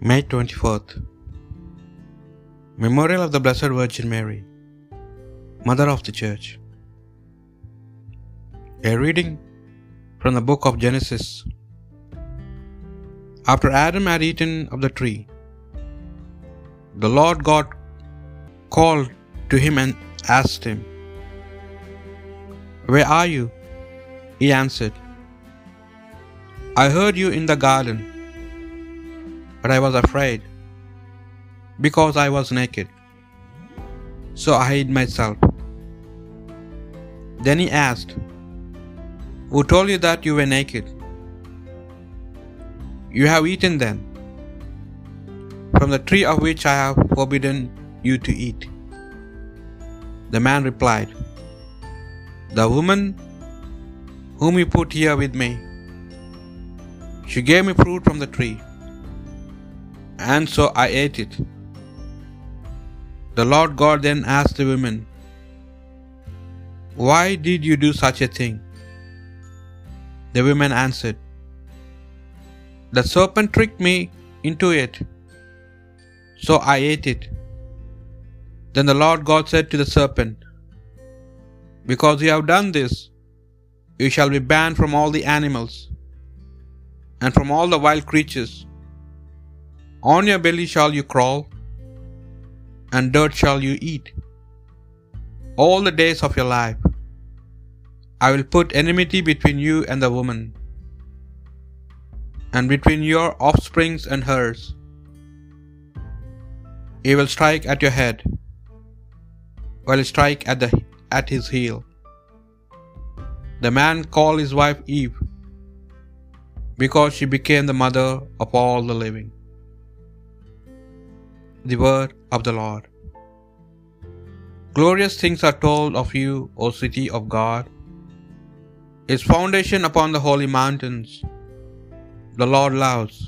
May 24th Memorial of the Blessed Virgin Mary, Mother of the Church. A reading from the book of Genesis. After Adam had eaten of the tree, the Lord God called to him and asked him, Where are you? He answered, I heard you in the garden but I was afraid, because I was naked. So I hid myself. Then he asked, Who told you that you were naked? You have eaten then from the tree of which I have forbidden you to eat. The man replied, The woman whom you put here with me, she gave me fruit from the tree and so I ate it. The Lord God then asked the woman, Why did you do such a thing? The woman answered, The serpent tricked me into it, so I ate it. Then the Lord God said to the serpent, Because you have done this, you shall be banned from all the animals and from all the wild creatures. On your belly shall you crawl, and dirt shall you eat. All the days of your life I will put enmity between you and the woman, and between your offsprings and hers. He will strike at your head, while he strike at, the, at his heel. The man called his wife Eve, because she became the mother of all the living. The word of the Lord. Glorious things are told of you, O city of God. Its foundation upon the holy mountains, the Lord loves.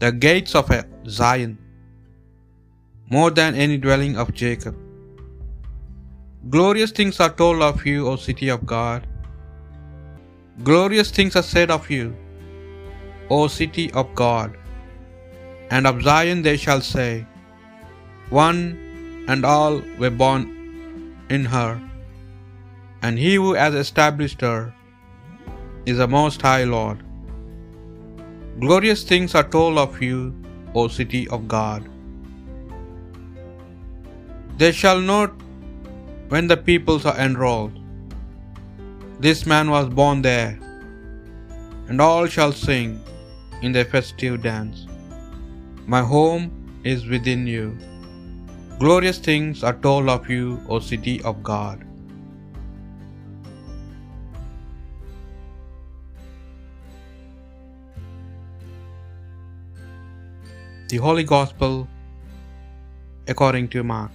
The gates of Zion, more than any dwelling of Jacob. Glorious things are told of you, O city of God. Glorious things are said of you, O city of God. And of Zion they shall say, One and all were born in her, and he who has established her is the Most High Lord. Glorious things are told of you, O city of God. They shall note when the peoples are enrolled. This man was born there, and all shall sing in their festive dance. My home is within you. Glorious things are told of you, O city of God. The Holy Gospel according to Mark.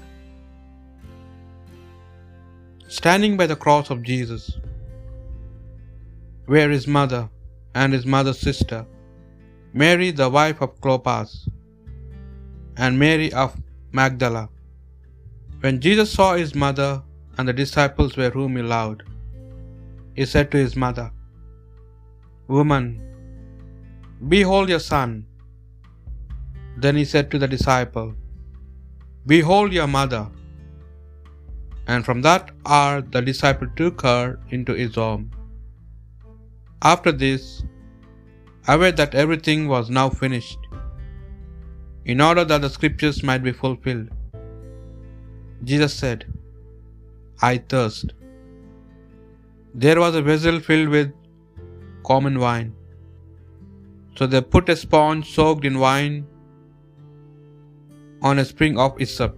Standing by the cross of Jesus were his mother and his mother's sister, Mary the wife of Clopas, and Mary of Magdala. When Jesus saw his mother and the disciples were whom he loved, he said to his mother, Woman, behold your son. Then he said to the disciple, Behold your mother. And from that hour the disciple took her into his home. After this, aware that everything was now finished, in order that the scriptures might be fulfilled, Jesus said, I thirst. There was a vessel filled with common wine. So they put a sponge soaked in wine on a spring of hyssop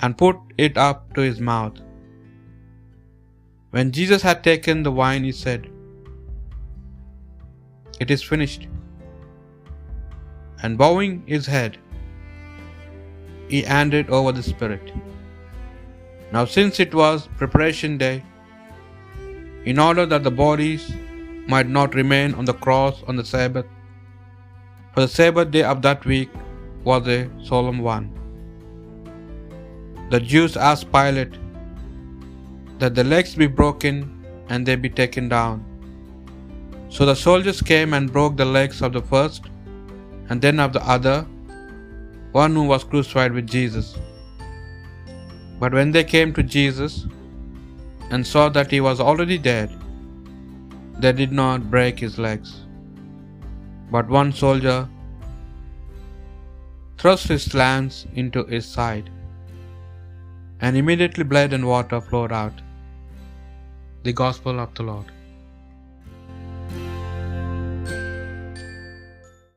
and put it up to his mouth. When Jesus had taken the wine, he said, It is finished. And bowing his head, he handed over the Spirit. Now, since it was preparation day, in order that the bodies might not remain on the cross on the Sabbath, for the Sabbath day of that week was a solemn one. The Jews asked Pilate that the legs be broken and they be taken down. So the soldiers came and broke the legs of the first and then of the other, one who was crucified with Jesus. But when they came to Jesus and saw that he was already dead, they did not break his legs. But one soldier thrust his lance into his side, and immediately blood and water flowed out. The Gospel of the Lord.